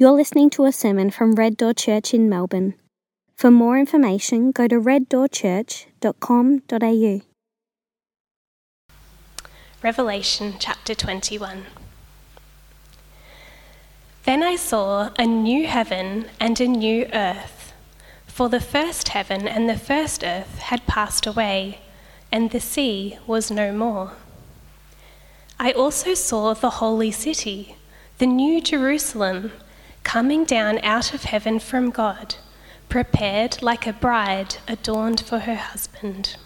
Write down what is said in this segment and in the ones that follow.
You're listening to a sermon from Red Door Church in Melbourne. For more information, go to reddoorchurch.com.au. Revelation chapter 21. Then I saw a new heaven and a new earth, for the first heaven and the first earth had passed away, and the sea was no more. I also saw the holy city, the new Jerusalem coming down out of heaven from God, prepared like a bride adorned for her husband.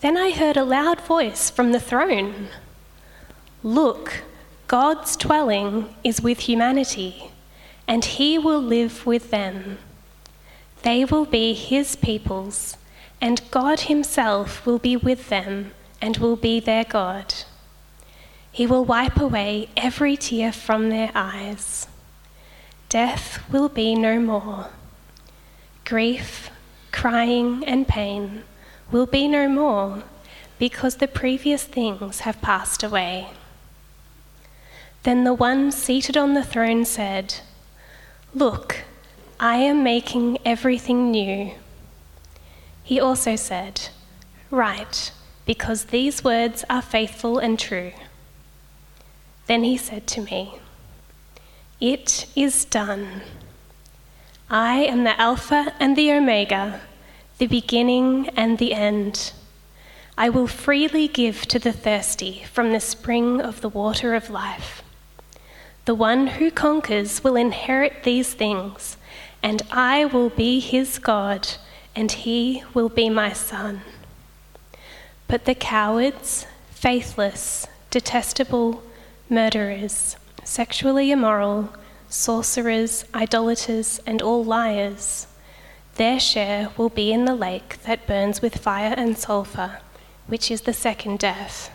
Then I heard a loud voice from the throne Look, God's dwelling is with humanity, and he will live with them. They will be his peoples, and God himself will be with them and will be their God. He will wipe away every tear from their eyes. Death will be no more. Grief, crying, and pain will be no more because the previous things have passed away. Then the one seated on the throne said, Look, I am making everything new. He also said, Write, because these words are faithful and true. Then he said to me, It is done. I am the Alpha and the Omega, the beginning and the end. I will freely give to the thirsty from the spring of the water of life. The one who conquers will inherit these things, and I will be his God, and he will be my son. But the cowards, faithless, detestable, murderers, sexually immoral, sorcerers, idolaters, and all liars. Their share will be in the lake that burns with fire and sulfur, which is the second death.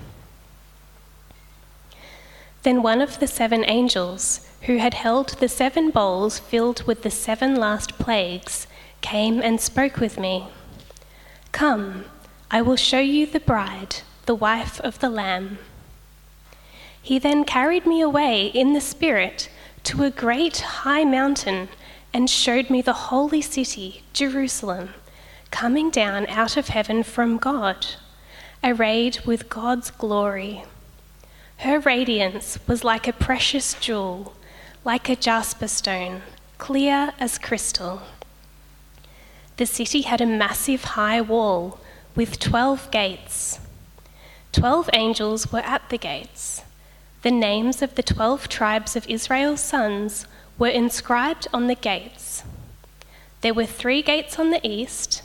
Then one of the seven angels, who had held the seven bowls filled with the seven last plagues, came and spoke with me. Come, I will show you the bride, the wife of the Lamb. He then carried me away in the Spirit to a great high mountain and showed me the holy city, Jerusalem, coming down out of heaven from God, arrayed with God's glory. Her radiance was like a precious jewel, like a jasper stone, clear as crystal. The city had a massive high wall with twelve gates. Twelve angels were at the gates. The names of the twelve tribes of Israel's sons were inscribed on the gates. There were three gates on the east,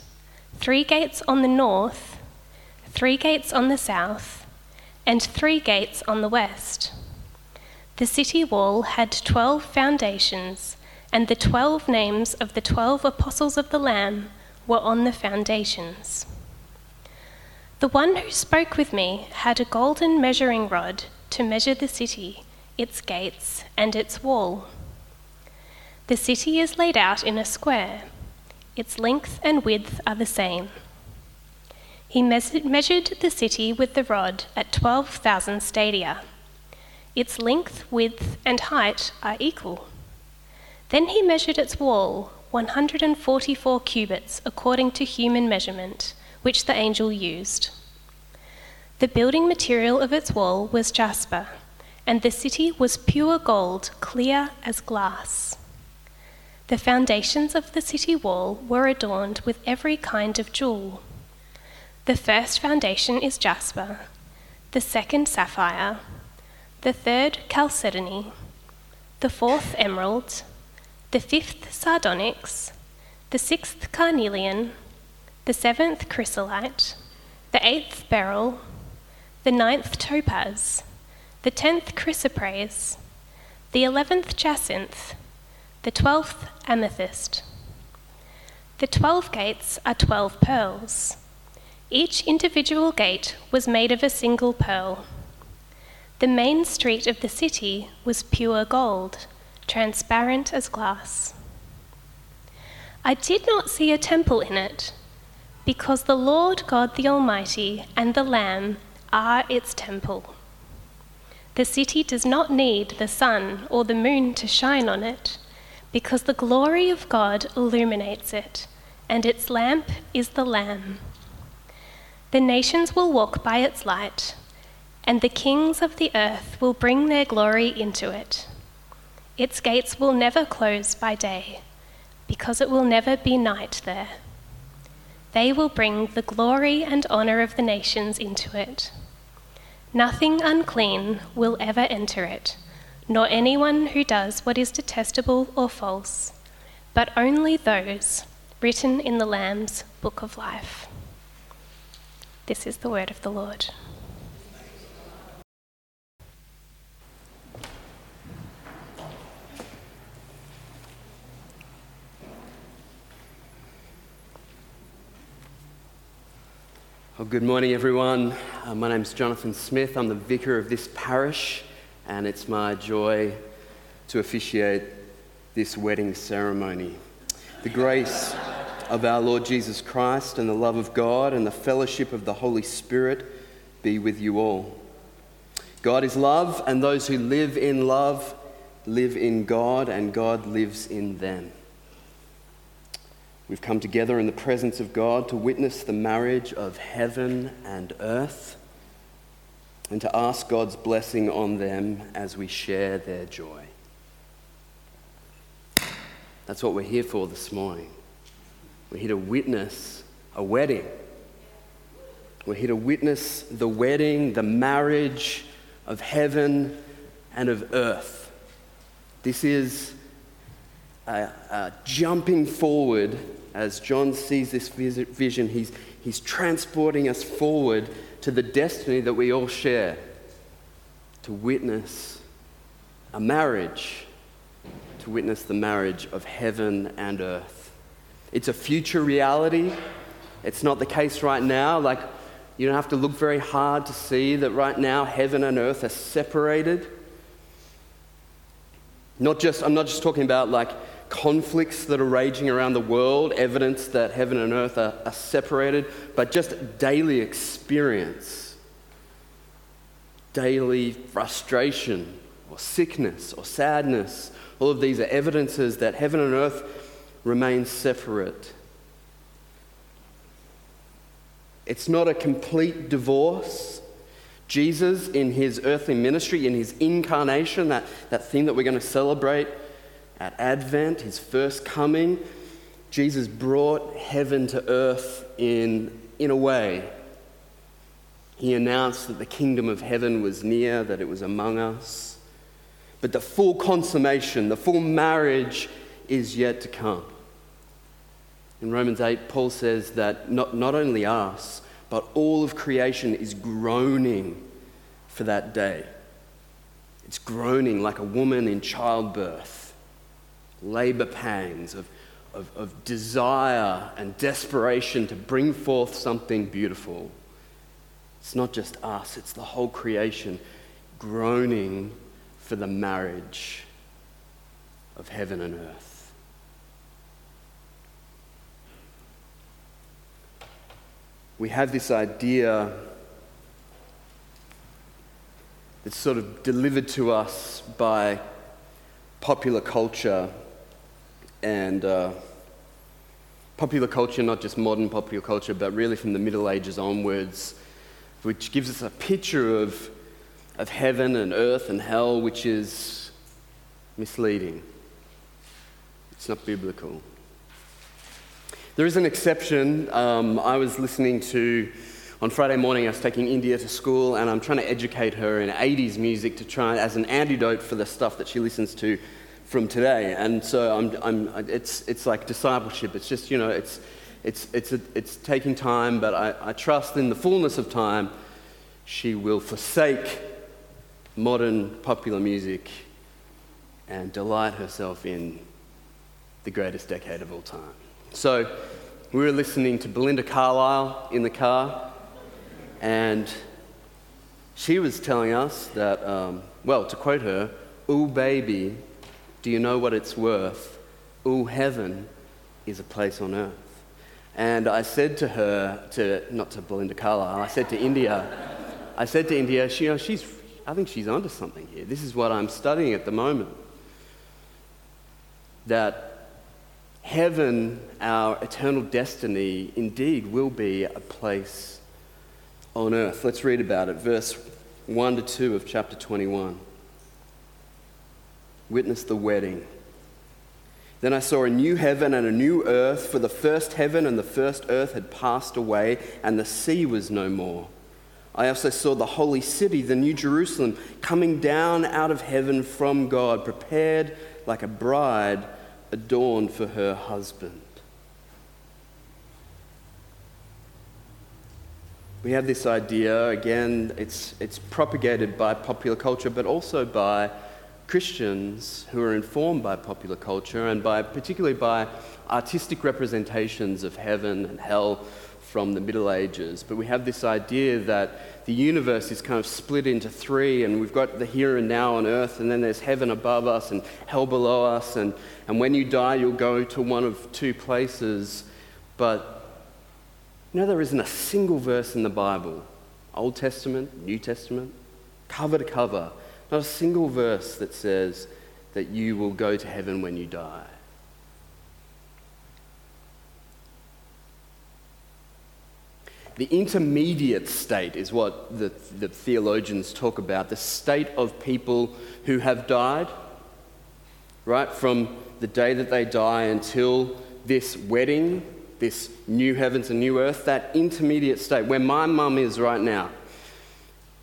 three gates on the north, three gates on the south, and three gates on the west. The city wall had twelve foundations, and the twelve names of the twelve apostles of the Lamb were on the foundations. The one who spoke with me had a golden measuring rod to measure the city, its gates, and its wall. The city is laid out in a square. Its length and width are the same. He measured the city with the rod at 12,000 stadia. Its length, width, and height are equal. Then he measured its wall, 144 cubits, according to human measurement, which the angel used. The building material of its wall was jasper, and the city was pure gold, clear as glass. The foundations of the city wall were adorned with every kind of jewel. The first foundation is jasper, the second sapphire, the third chalcedony, the fourth emerald, the fifth sardonyx, the sixth carnelian, the seventh chrysolite, the eighth beryl, the ninth topaz, the tenth chrysoprase, the eleventh jacinth, the twelfth amethyst. The twelve gates are twelve pearls. Each individual gate was made of a single pearl. The main street of the city was pure gold, transparent as glass. I did not see a temple in it, because the Lord God the Almighty and the Lamb are its temple. The city does not need the sun or the moon to shine on it, because the glory of God illuminates it, and its lamp is the Lamb. The nations will walk by its light, and the kings of the earth will bring their glory into it. Its gates will never close by day, because it will never be night there. They will bring the glory and honour of the nations into it. Nothing unclean will ever enter it, nor anyone who does what is detestable or false, but only those written in the Lamb's book of life. This is the word of the Lord. Well, good morning, everyone. Uh, my name's Jonathan Smith. I'm the vicar of this parish, and it's my joy to officiate this wedding ceremony. The grace of our Lord Jesus Christ and the love of God and the fellowship of the Holy Spirit be with you all. God is love, and those who live in love live in God, and God lives in them. We've come together in the presence of God to witness the marriage of heaven and earth and to ask God's blessing on them as we share their joy. That's what we're here for this morning. We're here to witness a wedding. We're here to witness the wedding, the marriage of heaven and of earth. This is a, a jumping forward as John sees this vision, he's, he's transporting us forward to the destiny that we all share to witness a marriage, to witness the marriage of heaven and earth. It's a future reality. It's not the case right now. Like, you don't have to look very hard to see that right now heaven and earth are separated. Not just, I'm not just talking about like conflicts that are raging around the world, evidence that heaven and earth are, are separated, but just daily experience, daily frustration or sickness or sadness. All of these are evidences that heaven and earth remain separate. It's not a complete divorce. Jesus, in his earthly ministry, in his incarnation, that, that thing that we're going to celebrate at Advent, his first coming, Jesus brought heaven to earth in, in a way. He announced that the kingdom of heaven was near, that it was among us. But the full consummation, the full marriage is yet to come. In Romans 8, Paul says that not, not only us, but all of creation is groaning for that day. It's groaning like a woman in childbirth labor pangs, of, of, of desire and desperation to bring forth something beautiful. It's not just us, it's the whole creation groaning for the marriage of heaven and earth. We have this idea that's sort of delivered to us by popular culture and uh, popular culture, not just modern popular culture, but really from the Middle Ages onwards, which gives us a picture of, of heaven and earth and hell, which is misleading. It's not biblical. There is an exception. Um, I was listening to, on Friday morning, I was taking India to school, and I'm trying to educate her in 80s music to try as an antidote for the stuff that she listens to from today. And so I'm, I'm, it's, it's like discipleship. It's just, you know, it's, it's, it's, a, it's taking time, but I, I trust in the fullness of time, she will forsake modern popular music and delight herself in the greatest decade of all time. So we were listening to Belinda Carlisle in the car, and she was telling us that, um, well, to quote her, "Ooh, baby, do you know what it's worth? Oh, heaven is a place on earth. And I said to her, to, not to Belinda Carlisle, I said to India, I said to India, she, you know, she's, I think she's onto something here. This is what I'm studying at the moment. That heaven, our eternal destiny, indeed will be a place on earth. Let's read about it. Verse 1 to 2 of chapter 21. Witness the wedding. Then I saw a new heaven and a new earth, for the first heaven and the first earth had passed away, and the sea was no more. I also saw the holy city, the new Jerusalem, coming down out of heaven from God, prepared like a bride adorned for her husband. We have this idea, again, it's, it's propagated by popular culture, but also by Christians who are informed by popular culture and by, particularly by artistic representations of heaven and hell from the Middle Ages. But we have this idea that the universe is kind of split into three, and we've got the here and now on earth, and then there's heaven above us and hell below us, and, and when you die, you'll go to one of two places. But you know, there isn't a single verse in the Bible, Old Testament, New Testament, cover to cover, not a single verse that says that you will go to heaven when you die. The intermediate state is what the, the theologians talk about the state of people who have died, right? From the day that they die until this wedding, this new heavens and new earth, that intermediate state where my mum is right now,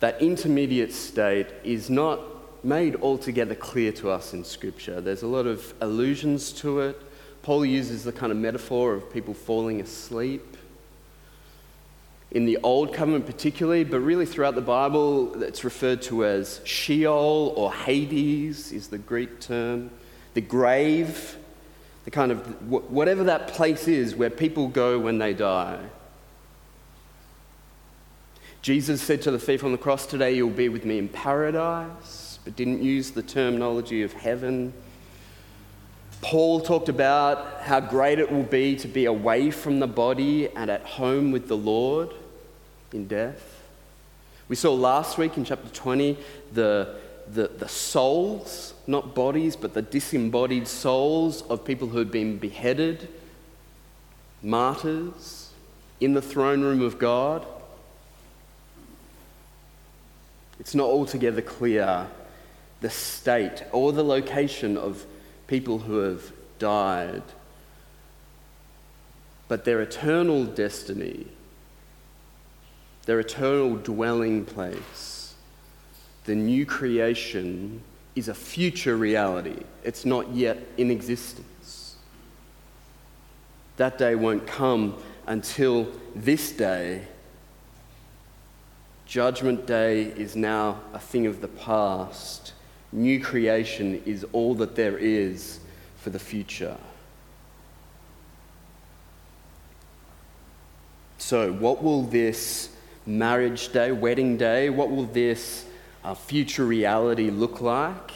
that intermediate state is not made altogether clear to us in Scripture. There's a lot of allusions to it. Paul uses the kind of metaphor of people falling asleep in the Old Covenant, particularly, but really throughout the Bible, it's referred to as Sheol or Hades, is the Greek term. The grave, the kind of whatever that place is where people go when they die. Jesus said to the thief on the cross, Today you'll be with me in paradise, but didn't use the terminology of heaven. Paul talked about how great it will be to be away from the body and at home with the Lord in death. We saw last week in chapter 20 the, the, the souls, not bodies, but the disembodied souls of people who had been beheaded, martyrs, in the throne room of God. It's not altogether clear the state or the location of people who have died, but their eternal destiny their eternal dwelling place. The new creation is a future reality, it's not yet in existence. That day won't come until this day. Judgment Day is now a thing of the past. New creation is all that there is for the future. So, what will this marriage day, wedding day? What will this uh, future reality look like?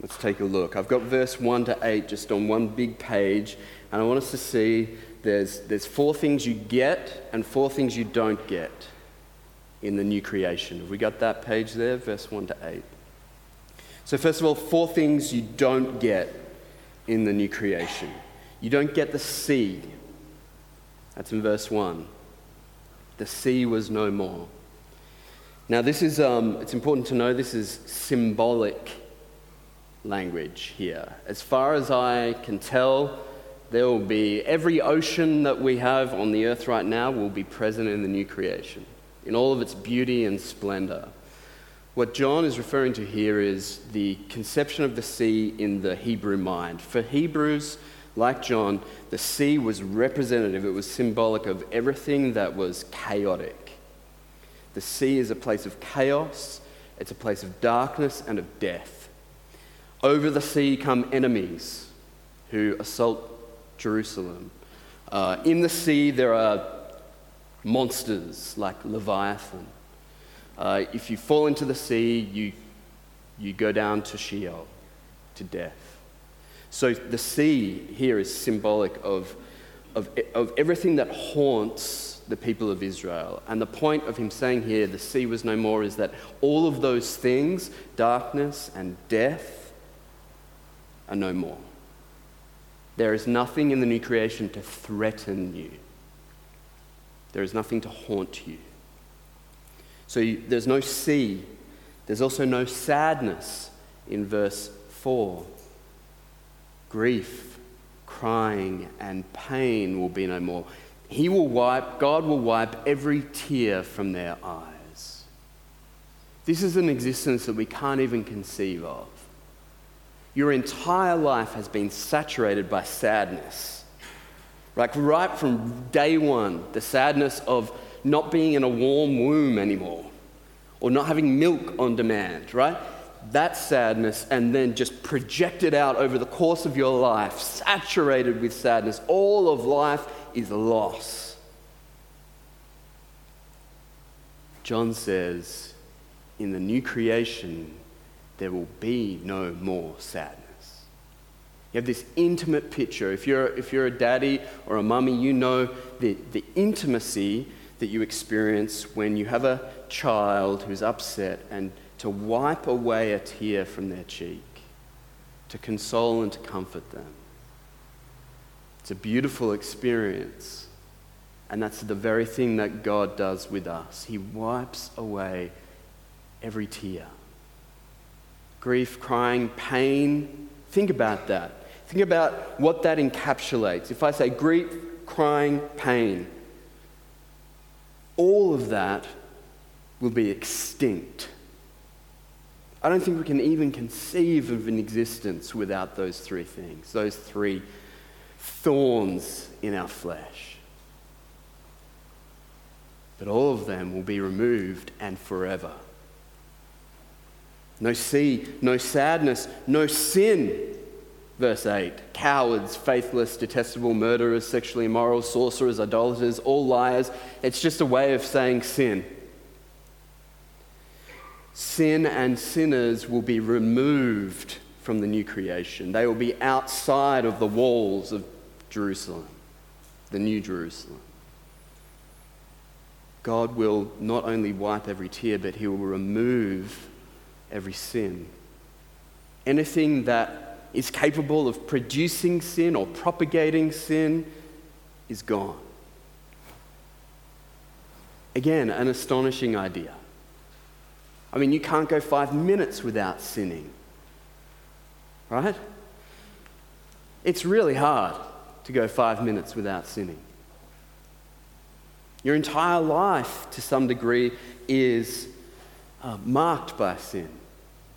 Let's take a look. I've got verse 1 to 8 just on one big page, and I want us to see there's, there's four things you get and four things you don't get in the new creation. Have we got that page there? Verse 1 to 8. So, first of all, four things you don't get in the new creation. You don't get the sea. That's in verse 1 the sea was no more. Now, this is, um, it's important to know this is symbolic language here. As far as I can tell, there will be every ocean that we have on the earth right now will be present in the new creation, in all of its beauty and splendor. What John is referring to here is the conception of the sea in the Hebrew mind. For Hebrews, like John, the sea was representative, it was symbolic of everything that was chaotic. The sea is a place of chaos, it's a place of darkness and of death. Over the sea come enemies who assault Jerusalem. Uh, in the sea, there are monsters like Leviathan. Uh, if you fall into the sea, you, you go down to Sheol, to death. So the sea here is symbolic of, of, of everything that haunts the people of Israel. And the point of him saying here, the sea was no more, is that all of those things, darkness and death, are no more. There is nothing in the new creation to threaten you. There is nothing to haunt you. So you, there's no sea. There's also no sadness in verse 4. Grief, crying, and pain will be no more. He will wipe, God will wipe every tear from their eyes. This is an existence that we can't even conceive of. Your entire life has been saturated by sadness. Like right from day one, the sadness of not being in a warm womb anymore or not having milk on demand, right? That sadness, and then just projected out over the course of your life, saturated with sadness. All of life is loss. John says, in the new creation, there will be no more sadness. You have this intimate picture. If you're, if you're a daddy or a mummy, you know the, the intimacy that you experience when you have a child who's upset and to wipe away a tear from their cheek, to console and to comfort them. It's a beautiful experience. And that's the very thing that God does with us. He wipes away every tear. Grief, crying, pain. Think about that. Think about what that encapsulates. If I say grief, crying, pain, all of that will be extinct. I don't think we can even conceive of an existence without those three things, those three thorns in our flesh. But all of them will be removed and forever. No sea, no sadness, no sin Verse 8 cowards, faithless, detestable, murderers, sexually immoral, sorcerers, idolaters, all liars. It's just a way of saying sin. Sin and sinners will be removed from the new creation. They will be outside of the walls of Jerusalem, the new Jerusalem. God will not only wipe every tear, but He will remove every sin. Anything that is capable of producing sin or propagating sin is gone. Again, an astonishing idea. I mean, you can't go five minutes without sinning, right? It's really hard to go five minutes without sinning. Your entire life, to some degree, is uh, marked by sin.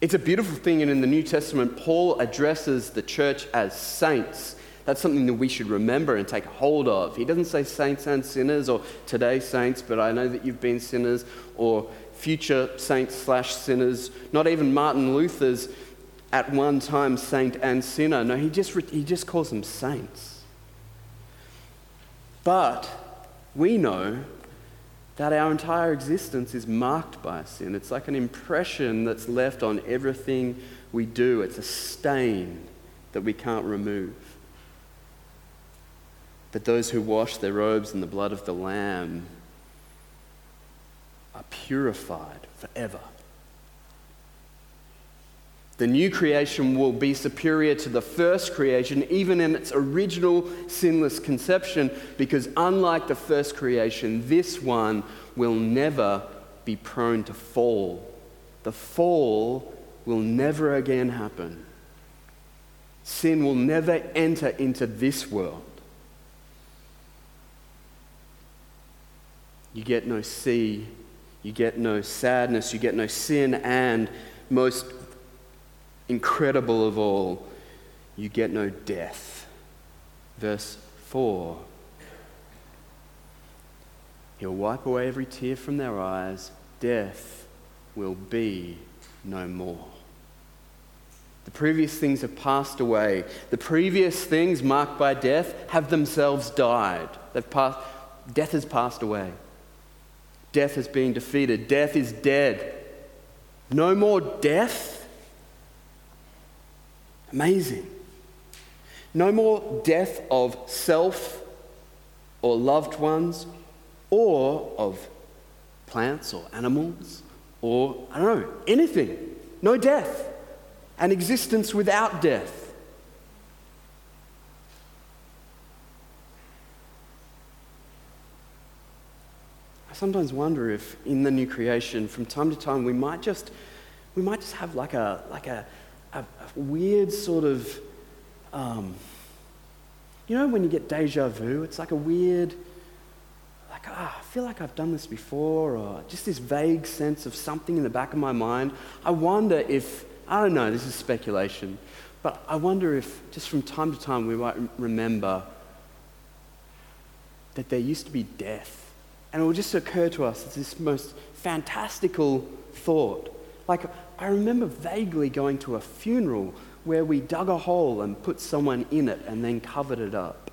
It's a beautiful thing, and in the New Testament, Paul addresses the church as saints. That's something that we should remember and take hold of. He doesn't say saints and sinners or today saints, but I know that you've been sinners or future saints slash sinners. Not even Martin Luther's at one time saint and sinner. No, he just, he just calls them saints. But we know that our entire existence is marked by sin. It's like an impression that's left on everything we do, it's a stain that we can't remove. But those who wash their robes in the blood of the Lamb are purified forever. The new creation will be superior to the first creation, even in its original sinless conception, because unlike the first creation, this one will never be prone to fall. The fall will never again happen. Sin will never enter into this world. You get no sea, you get no sadness, you get no sin, and most incredible of all, you get no death. Verse 4 He'll wipe away every tear from their eyes. Death will be no more. The previous things have passed away. The previous things marked by death have themselves died. They've passed, death has passed away. Death has been defeated. Death is dead. No more death Amazing. No more death of self or loved ones or of plants or animals or, I don't know, anything. No death. An existence without death. I sometimes wonder if in the new creation, from time to time, we might just, we might just have like a, like a, a, a weird sort of, um, you know, when you get deja vu, it's like a weird, like, ah, I feel like I've done this before, or just this vague sense of something in the back of my mind. I wonder if, I don't know, this is speculation, but I wonder if just from time to time we might remember that there used to be death. And it will just occur to us as this most fantastical thought. Like, I remember vaguely going to a funeral where we dug a hole and put someone in it and then covered it up.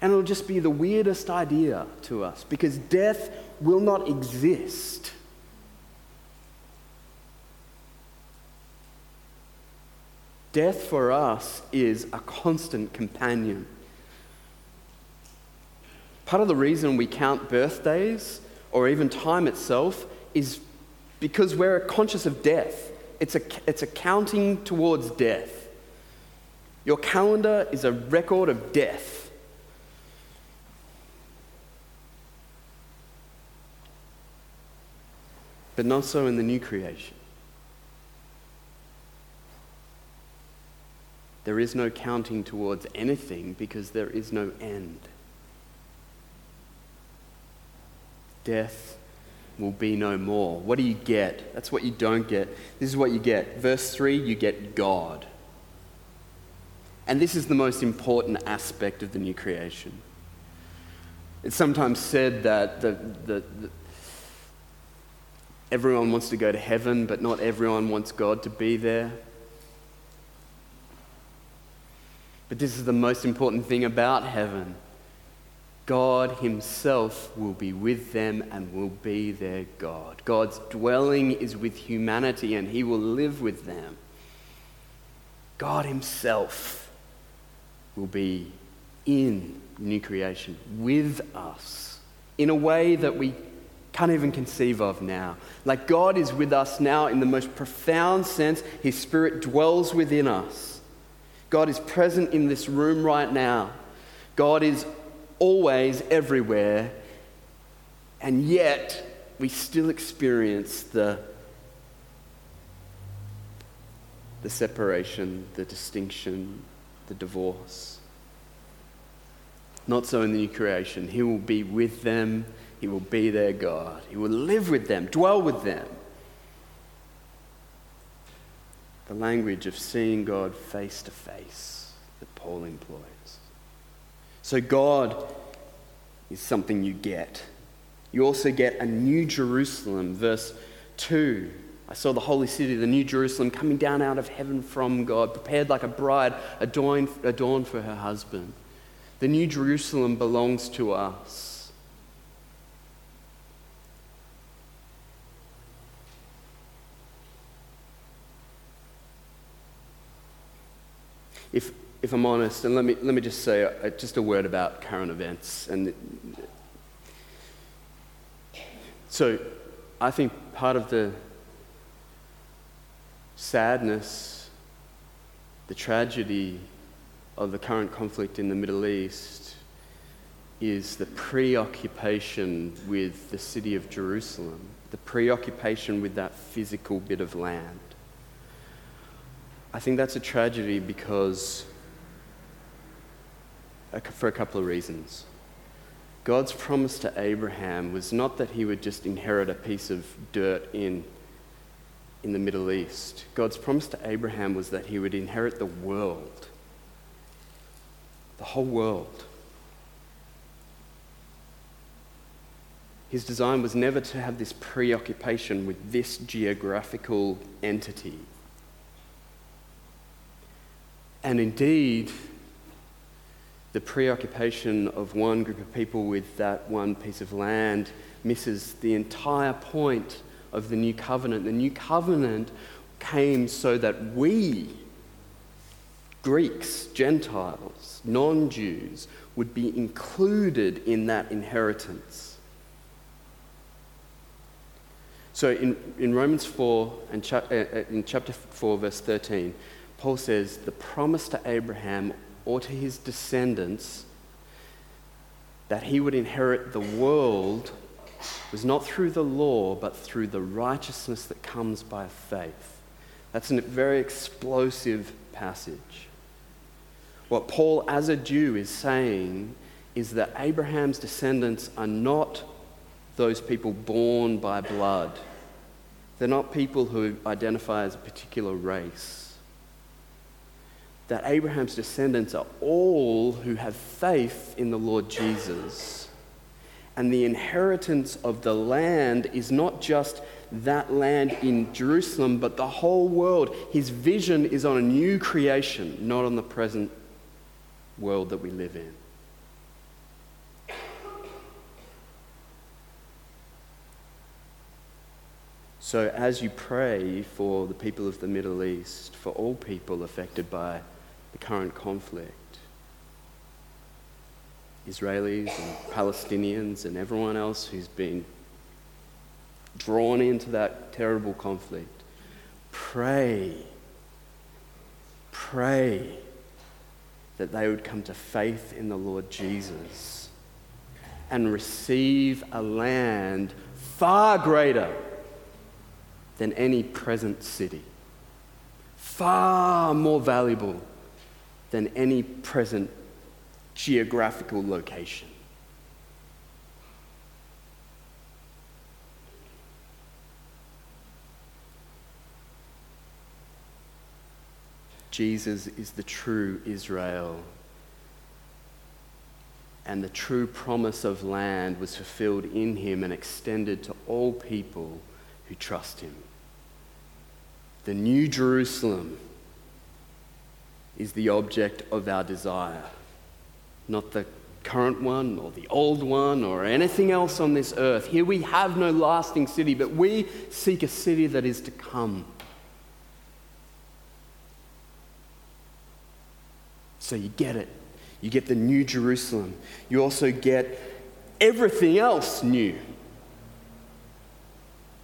And it'll just be the weirdest idea to us because death will not exist. Death for us is a constant companion. Part of the reason we count birthdays or even time itself is because we're conscious of death. It's a, it's a counting towards death. Your calendar is a record of death. But not so in the new creation. There is no counting towards anything because there is no end. Death will be no more. What do you get? That's what you don't get. This is what you get. Verse 3 you get God. And this is the most important aspect of the new creation. It's sometimes said that the, the, the, everyone wants to go to heaven, but not everyone wants God to be there. But this is the most important thing about heaven God Himself will be with them and will be their God. God's dwelling is with humanity and He will live with them. God Himself will be in new creation with us in a way that we can't even conceive of now. Like God is with us now in the most profound sense, His Spirit dwells within us. God is present in this room right now. God is always everywhere, and yet we still experience the, the separation, the distinction, the divorce. Not so in the new creation. He will be with them, He will be their God, He will live with them, dwell with them. The language of seeing God face to face that Paul employs. So, God is something you get. You also get a new Jerusalem. Verse 2 I saw the holy city, the new Jerusalem, coming down out of heaven from God, prepared like a bride adorned, adorned for her husband. The new Jerusalem belongs to us. If if I'm honest, and let me, let me just say uh, just a word about current events. And so I think part of the sadness, the tragedy of the current conflict in the Middle East is the preoccupation with the city of Jerusalem, the preoccupation with that physical bit of land. I think that's a tragedy because for a couple of reasons. God's promise to Abraham was not that he would just inherit a piece of dirt in, in the Middle East. God's promise to Abraham was that he would inherit the world, the whole world. His design was never to have this preoccupation with this geographical entity. And indeed, the preoccupation of one group of people with that one piece of land misses the entire point of the new covenant. The new covenant came so that we Greeks, Gentiles, non Jews would be included in that inheritance. So in, in Romans 4 and cha- uh, uh in chapter 4, verse 13, Paul says, The promise to Abraham or to his descendants that he would inherit the world was not through the law, but through the righteousness that comes by faith. That's a very explosive passage. What Paul, as a Jew, is saying is that Abraham's descendants are not those people born by blood. They're not people who identify as a particular race. That Abraham's descendants are all who have faith in the Lord Jesus. And the inheritance of the land is not just that land in Jerusalem, but the whole world. His vision is on a new creation, not on the present world that we live in. So, as you pray for the people of the Middle East, for all people affected by the current conflict, Israelis and Palestinians and everyone else who's been drawn into that terrible conflict, pray, pray that they would come to faith in the Lord Jesus and receive a land far greater than any present city, far more valuable than any present geographical location. Jesus is the true Israel. And the true promise of land was fulfilled in him and extended to all people who trust him. The New Jerusalem is the object of our desire, not the current one or the old one or anything else on this earth. Here we have no lasting city, but we seek a city that is to come. So you get it. You get the new Jerusalem. You also get everything else new.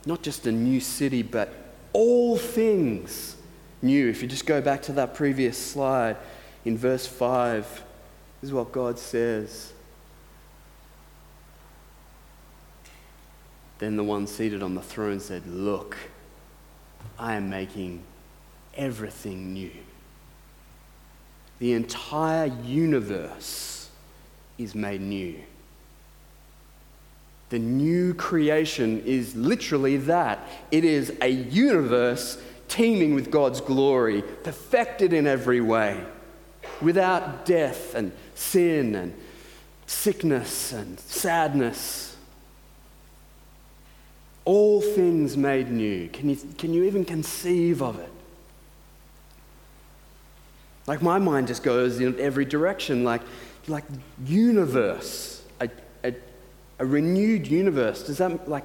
Not just a new city, but all things new. If you just go back to that previous slide in verse 5, this is what God says. Then the one seated on the throne said, Look, I am making everything new the entire universe is made new. The new creation is literally that it is a universe teeming with God's glory, perfected in every way, without death and sin and sickness and sadness. All things made new. Can you, can you even conceive of it? Like my mind just goes in every direction, like, like universe, a, a, a renewed universe. Does that, like,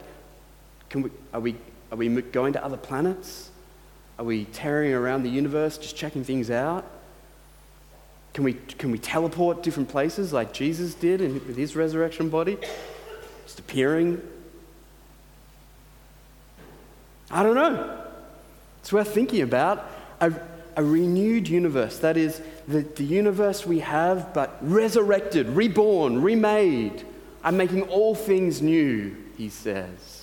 can we, are, we, are we going to other planets? Are we tearing around the universe, just checking things out? Can we, can we teleport different places like Jesus did in, with his resurrection body? Just appearing? I don't know. It's worth thinking about. A, a renewed universe. That is, the, the universe we have, but resurrected, reborn, remade. I'm making all things new, he says.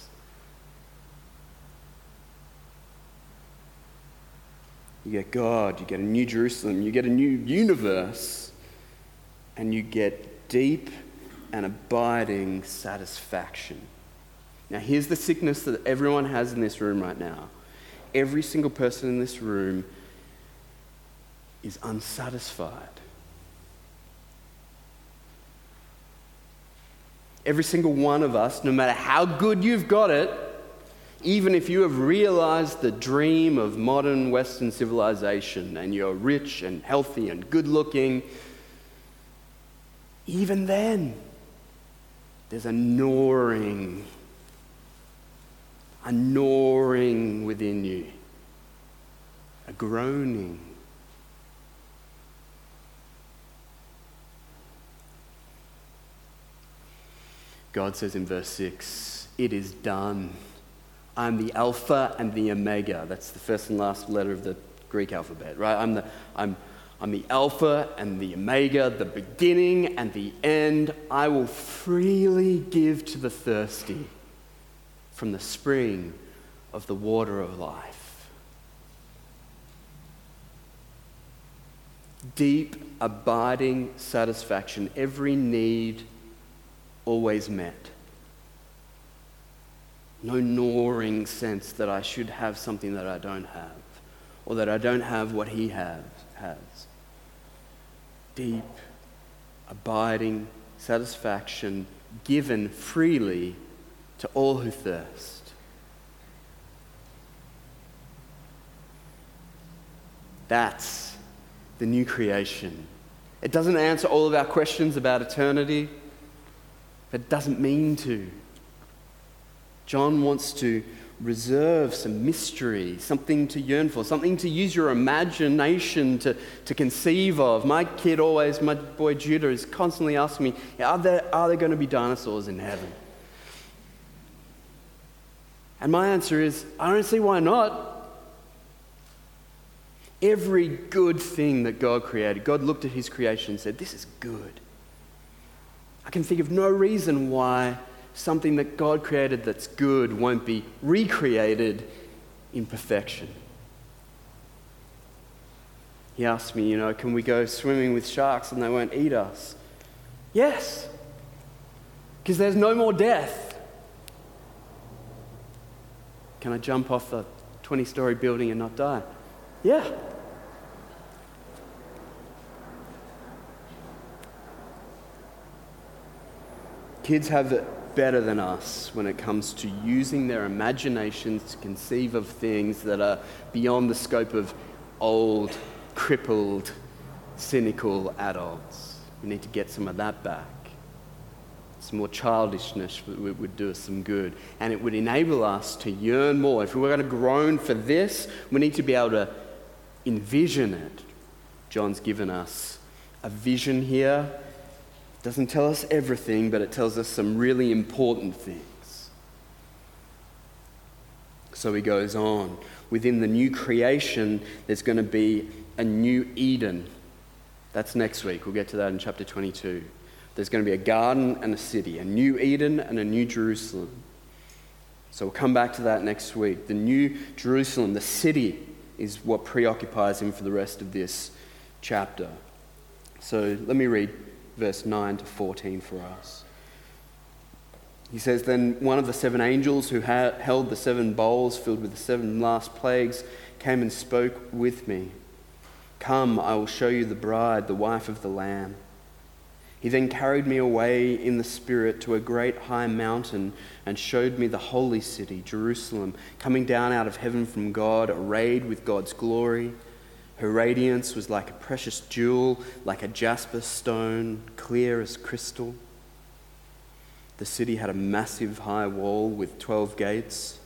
You get God, you get a new Jerusalem, you get a new universe, and you get deep and abiding satisfaction. Now, here's the sickness that everyone has in this room right now. Every single person in this room is unsatisfied. Every single one of us, no matter how good you've got it, even if you have realized the dream of modern Western civilization and you're rich and healthy and good looking, even then, there's a gnawing, a gnawing within you, a groaning. God says in verse 6, It is done. I'm the Alpha and the Omega. That's the first and last letter of the Greek alphabet, right? I'm the, I'm, I'm the Alpha and the Omega, the beginning and the end. I will freely give to the thirsty from the spring of the water of life. Deep, abiding satisfaction, every need always met. No gnawing sense that I should have something that I don't have, or that I don't have what he have, has. Deep, abiding satisfaction given freely to all who thirst. That's the new creation. It doesn't answer all of our questions about eternity, but it doesn't mean to. John wants to reserve some mystery, something to yearn for, something to use your imagination to, to conceive of. My kid always, my boy Judah, is constantly asking me, are there, are there going to be dinosaurs in heaven? And my answer is, I don't see why not. Every good thing that God created, God looked at his creation and said, This is good. I can think of no reason why something that God created that's good won't be recreated in perfection. He asked me, you know, can we go swimming with sharks and they won't eat us? Yes, because there's no more death. Can I jump off a 20 story building and not die? Yeah. Kids have better than us when it comes to using their imaginations to conceive of things that are beyond the scope of old, crippled, cynical adults. We need to get some of that back. Some more childishness would do us some good. And it would enable us to yearn more. If we were going to groan for this, we need to be able to envision it. John's given us a vision here doesn't tell us everything, but it tells us some really important things. So he goes on. Within the new creation, there's going to be a new Eden. That's next week. We'll get to that in chapter 22. There's going to be a garden and a city, a new Eden and a new Jerusalem. So we'll come back to that next week. The new Jerusalem, the city, is what preoccupies him for the rest of this chapter. So let me read verse 9 to 14 for us. He says, Then one of the seven angels who ha- held the seven bowls filled with the seven last plagues came and spoke with me. Come, I will show you the bride, the wife of the Lamb. He then carried me away in the Spirit to a great high mountain and showed me the holy city, Jerusalem, coming down out of heaven from God, arrayed with God's glory. Her radiance was like a precious jewel, like a jasper stone, clear as crystal. The city had a massive high wall with 12 gates.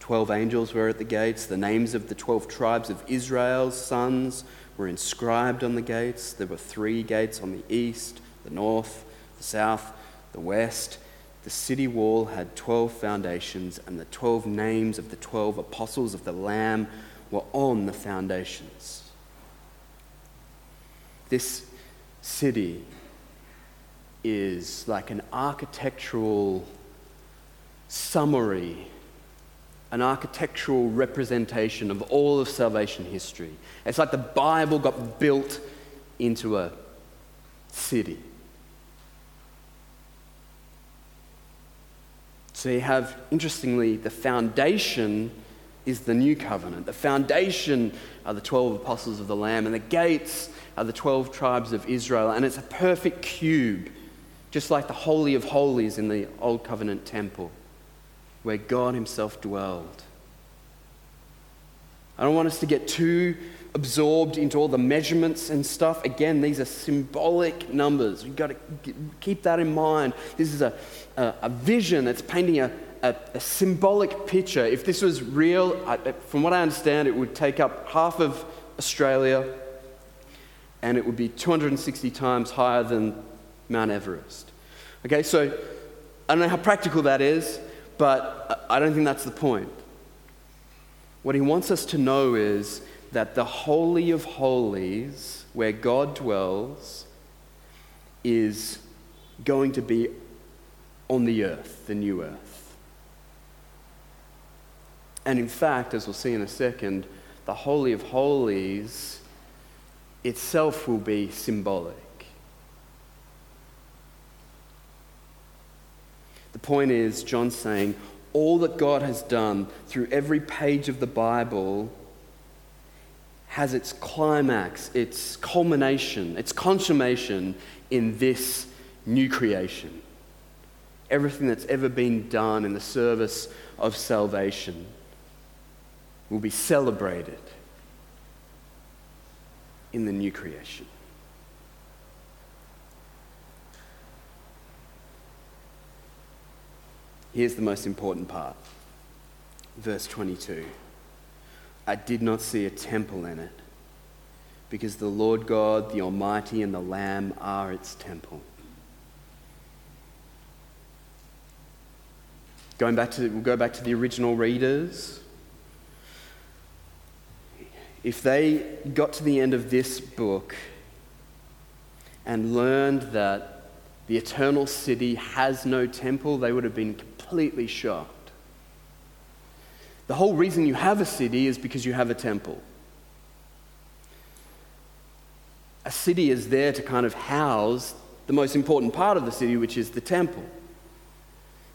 12 angels were at the gates. The names of the 12 tribes of Israel's sons were inscribed on the gates. There were three gates on the east, the north, the south, the west. The city wall had 12 foundations, and the 12 names of the 12 apostles of the Lamb were on the foundations. This city is like an architectural summary, an architectural representation of all of salvation history. It's like the Bible got built into a city. So you have, interestingly, the foundation is the new covenant. The foundation are the 12 apostles of the Lamb, and the gates are the 12 tribes of Israel. And it's a perfect cube, just like the Holy of Holies in the Old Covenant temple, where God Himself dwelled. I don't want us to get too absorbed into all the measurements and stuff. Again, these are symbolic numbers. We've got to keep that in mind. This is a, a, a vision that's painting a, a, a, symbolic picture. If this was real, I, from what I understand, it would take up half of Australia and it would be 260 times higher than Mount Everest. Okay, so I don't know how practical that is, but I don't think that's the point. What he wants us to know is that the Holy of Holies, where God dwells, is going to be on the earth, the new earth. And in fact, as we'll see in a second, the Holy of Holies itself will be symbolic. The point is, John's saying, all that God has done through every page of the Bible has its climax, its culmination, its consummation in this new creation. Everything that's ever been done in the service of salvation will be celebrated in the new creation. Here's the most important part. Verse 22 I did not see a temple in it, because the Lord God, the Almighty, and the Lamb are its temple. Going back to, we'll go back to the original readers. If they got to the end of this book and learned that the eternal city has no temple, they would have been completely shocked. The whole reason you have a city is because you have a temple. A city is there to kind of house the most important part of the city, which is the temple.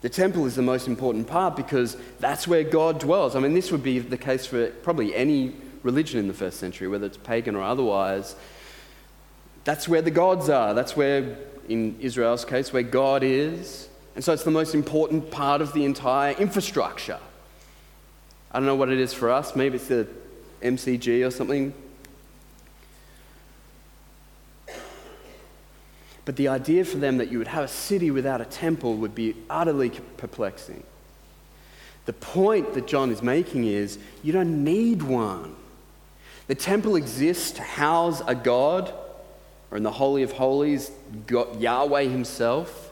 The temple is the most important part because that's where God dwells. I mean, this would be the case for probably any religion in the first century, whether it's pagan or otherwise. That's where the gods are. That's where, in Israel's case, where God is. And so it's the most important part of the entire infrastructure. I don't know what it is for us. Maybe it's the MCG or something. But the idea for them that you would have a city without a temple would be utterly perplexing. The point that John is making is you don't need one. The temple exists to house a God, or in the Holy of Holies, God, Yahweh Himself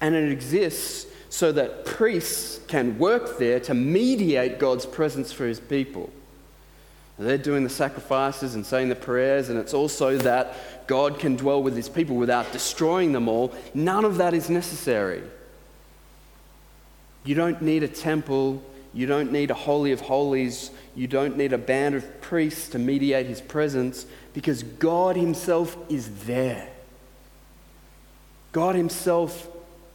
and it exists so that priests can work there to mediate God's presence for his people. They're doing the sacrifices and saying the prayers, and it's also that God can dwell with his people without destroying them all. None of that is necessary. You don't need a temple, you don't need a holy of holies, you don't need a band of priests to mediate his presence because God himself is there. God himself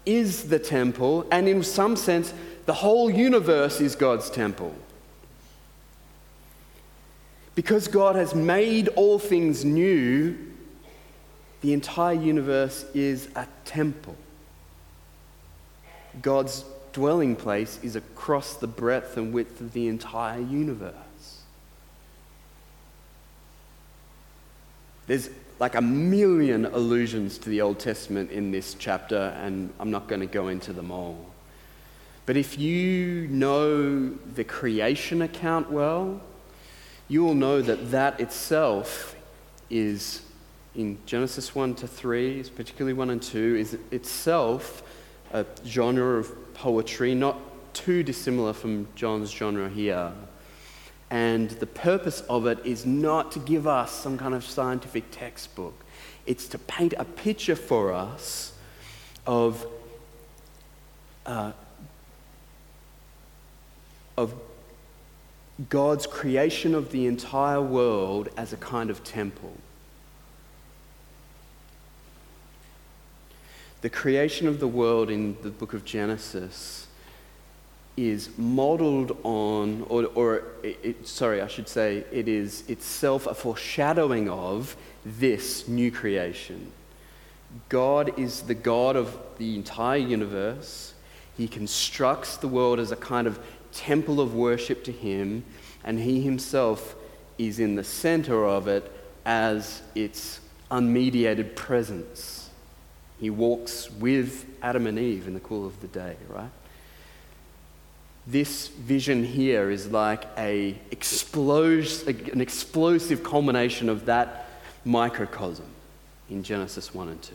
is the temple, and in some sense, the whole universe is God's temple. Because God has made all things new, the entire universe is a temple. God's dwelling place is across the breadth and width of the entire universe. There's like a million allusions to the Old Testament in this chapter, and I'm not going to go into them all. But if you know the creation account well, you will know that that itself is, in Genesis 1 to 3, particularly 1 and 2, is itself a genre of poetry, not too dissimilar from John's genre here. And the purpose of it is not to give us some kind of scientific textbook, it's to paint a picture for us of, uh, of God's creation of the entire world as a kind of temple. The creation of the world in the book of Genesis is modeled on, or, or it, sorry, I should say, it is itself a foreshadowing of this new creation. God is the God of the entire universe. He constructs the world as a kind of temple of worship to Him, and He Himself is in the center of it as its unmediated presence. He walks with Adam and Eve in the cool of the day, right? this vision here is like a an explosive culmination of that microcosm in Genesis 1 and 2.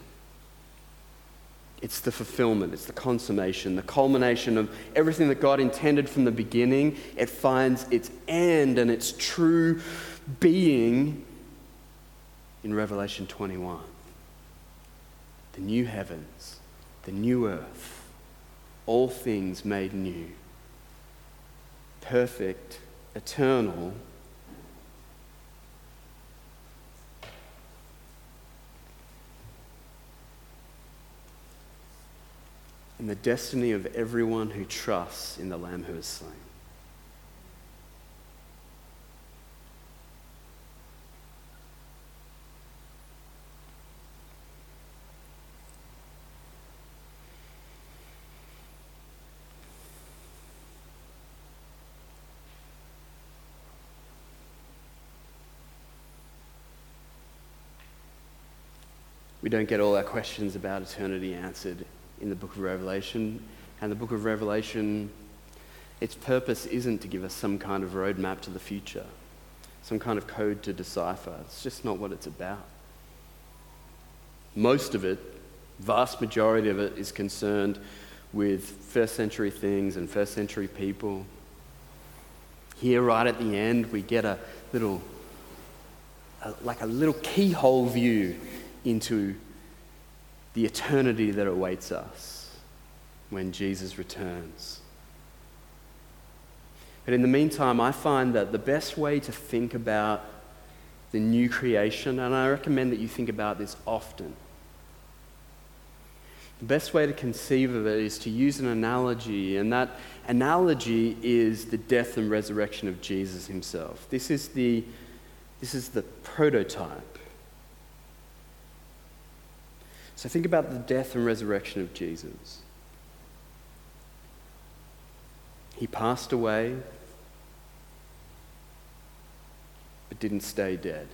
It's the fulfillment, it's the consummation, the culmination of everything that God intended from the beginning. It finds its end and its true being in Revelation 21. The new heavens, the new earth, all things made new, perfect, eternal. And the destiny of everyone who trusts in the Lamb who is slain. We don't get all our questions about eternity answered in the book of Revelation. And the book of Revelation, its purpose isn't to give us some kind of roadmap to the future, some kind of code to decipher. It's just not what it's about. Most of it, vast majority of it, is concerned with first century things and first century people. Here, right at the end, we get a little, a, like a little keyhole view into the eternity that awaits us when Jesus returns. But in the meantime, I find that the best way to think about the new creation, and I recommend that you think about this often. The best way to conceive of it is to use an analogy, and that analogy is the death and resurrection of Jesus himself. This is the, this is the prototype. So think about the death and resurrection of Jesus. He passed away, but didn't stay dead.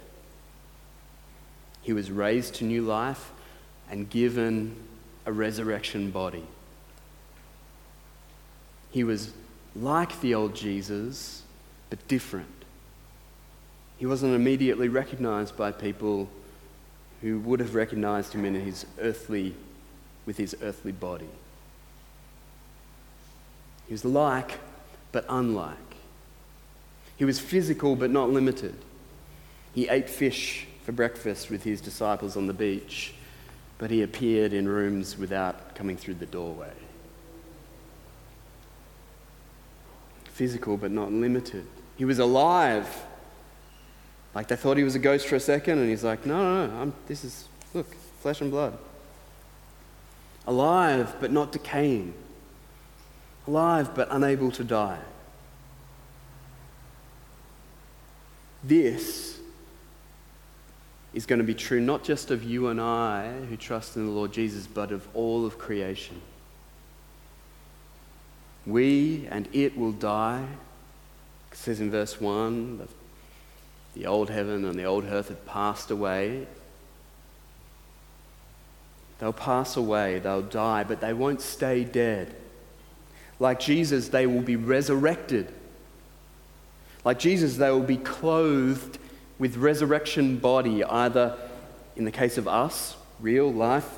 He was raised to new life and given a resurrection body. He was like the old Jesus, but different. He wasn't immediately recognized by people who would have recognized him in his earthly, with his earthly body. He was like, but unlike. He was physical, but not limited. He ate fish for breakfast with his disciples on the beach, but he appeared in rooms without coming through the doorway. Physical, but not limited. He was alive like they thought he was a ghost for a second, and he's like, no, no, no, I'm, this is, look, flesh and blood. Alive, but not decaying. Alive, but unable to die. This is going to be true not just of you and I who trust in the Lord Jesus, but of all of creation. We and it will die. It says in verse 1 the old heaven and the old earth have passed away. They'll pass away, they'll die, but they won't stay dead. Like Jesus, they will be resurrected. Like Jesus, they will be clothed with resurrection body, either in the case of us, real life,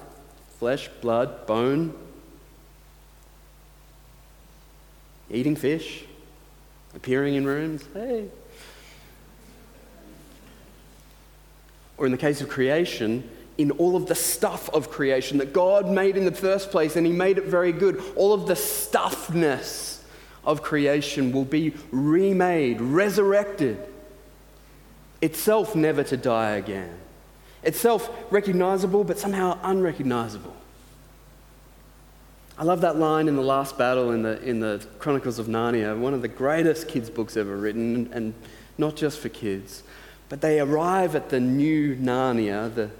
flesh, blood, bone, eating fish, appearing in rooms. Hey, or in the case of creation, in all of the stuff of creation that God made in the first place, and He made it very good. All of the stuffness of creation will be remade, resurrected, itself never to die again, itself recognizable but somehow unrecognizable. I love that line in the last battle in the, in the Chronicles of Narnia, one of the greatest kids' books ever written, and not just for kids. But they arrive at the new Narnia, the,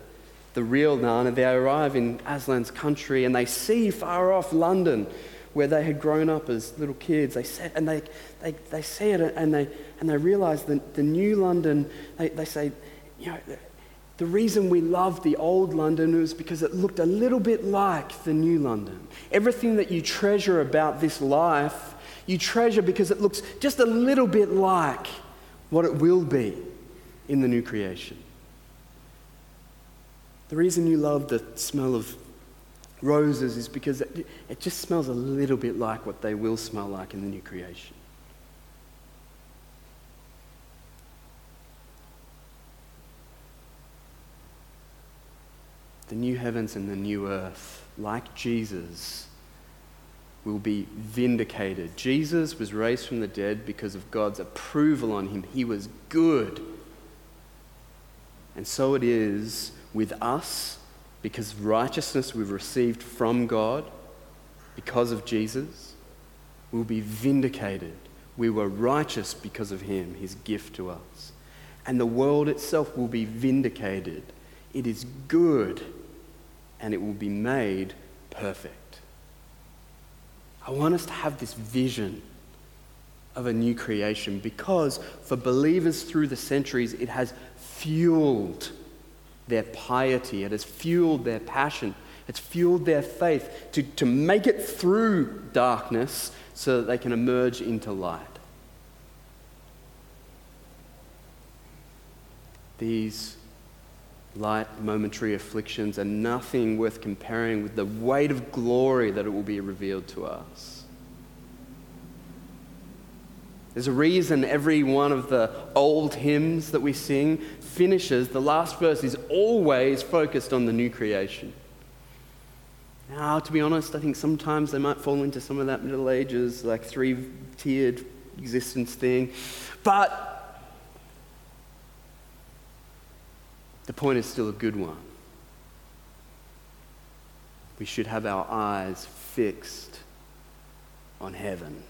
the real Narnia. They arrive in Aslan's country and they see far off London where they had grown up as little kids. They and they, they, they see it and they, and they realize that the new London, they, they say, you know, the reason we loved the old London was because it looked a little bit like the new London. Everything that you treasure about this life, you treasure because it looks just a little bit like what it will be in the new creation. The reason you love the smell of roses is because it, it just smells a little bit like what they will smell like in the new creation. The new heavens and the new earth, like Jesus, will be vindicated. Jesus was raised from the dead because of God's approval on him. He was good. And so it is with us because righteousness we've received from God because of Jesus will be vindicated. We were righteous because of him, his gift to us. And the world itself will be vindicated. It is good and it will be made perfect. I want us to have this vision of a new creation because for believers through the centuries, it has fueled their piety, it has fueled their passion, it's fueled their faith to, to make it through darkness so that they can emerge into light. These light, momentary afflictions are nothing worth comparing with the weight of glory that it will be revealed to us. There's a reason every one of the old hymns that we sing finishes, the last verse is always focused on the new creation. Now, to be honest, I think sometimes they might fall into some of that Middle Ages, like three tiered existence thing. But the point is still a good one. We should have our eyes fixed on heaven.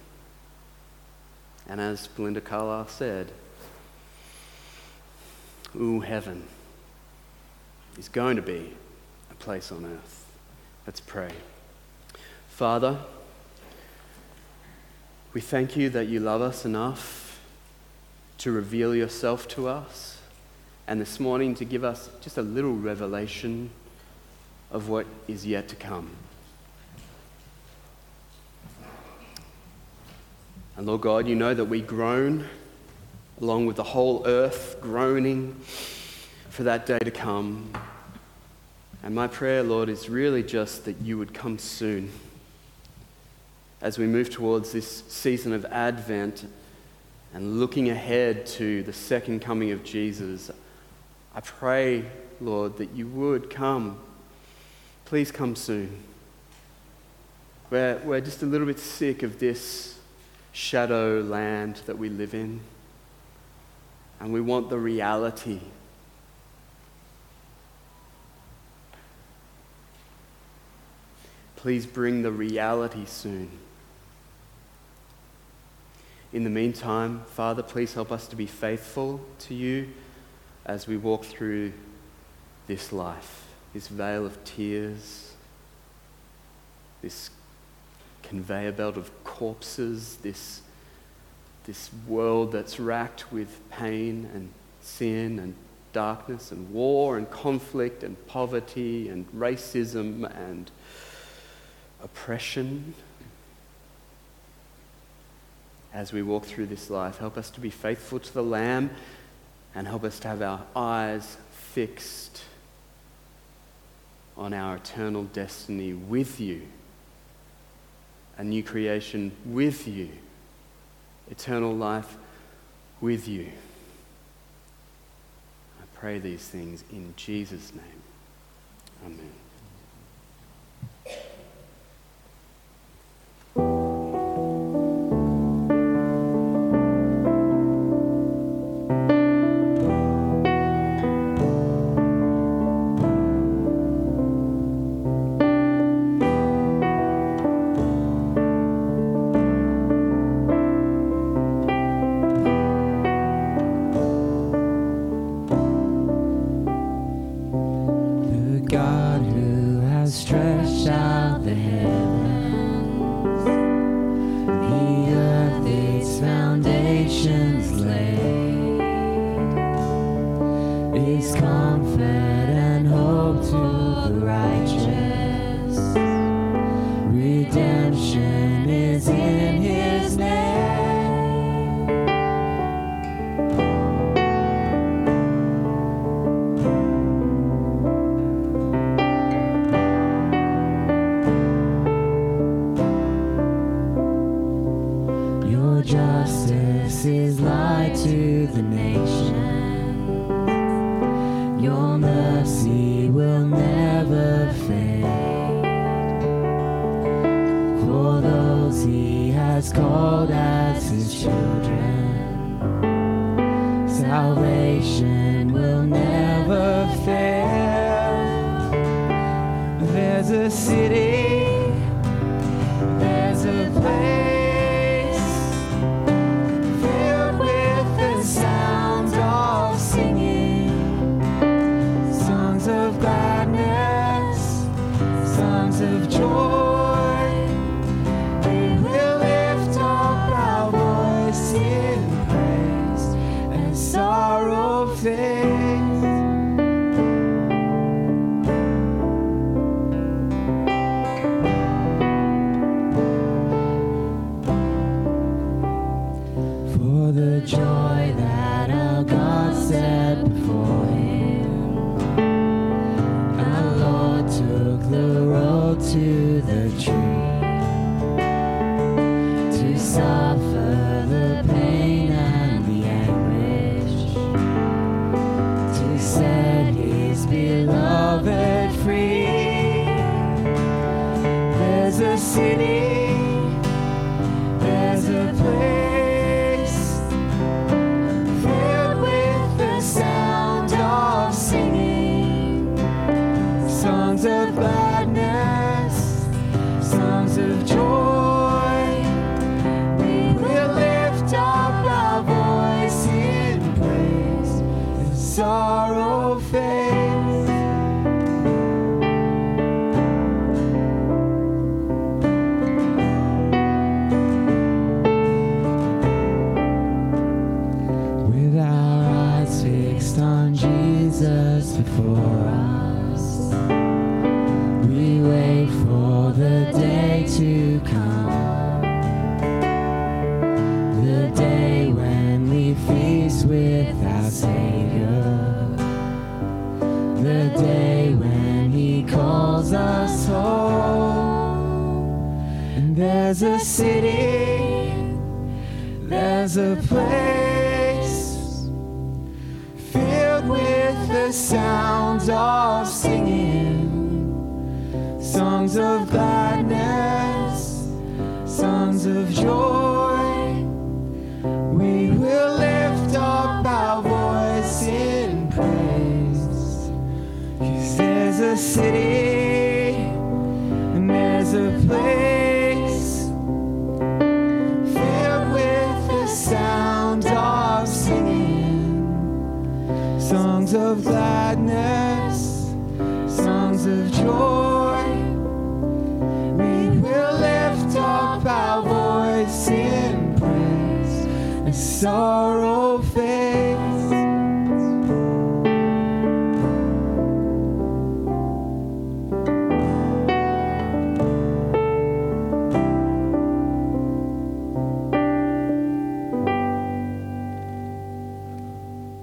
And as Belinda Carlisle said, ooh, heaven is going to be a place on earth. Let's pray. Father, we thank you that you love us enough to reveal yourself to us, and this morning to give us just a little revelation of what is yet to come. And Lord God, you know that we groan along with the whole earth groaning for that day to come. And my prayer, Lord, is really just that you would come soon. As we move towards this season of Advent and looking ahead to the second coming of Jesus, I pray, Lord, that you would come. Please come soon. We're, we're just a little bit sick of this shadow land that we live in and we want the reality. Please bring the reality soon. In the meantime, Father, please help us to be faithful to you as we walk through this life, this vale of tears, this conveyor belt of corpses, this this world that's racked with pain and sin and darkness and war and conflict and poverty and racism and oppression. As we walk through this life, help us to be faithful to the Lamb and help us to have our eyes fixed on our eternal destiny with you, a new creation with you eternal life with you. I pray these things in Jesus' name. Amen. Has called as his children, salvation will never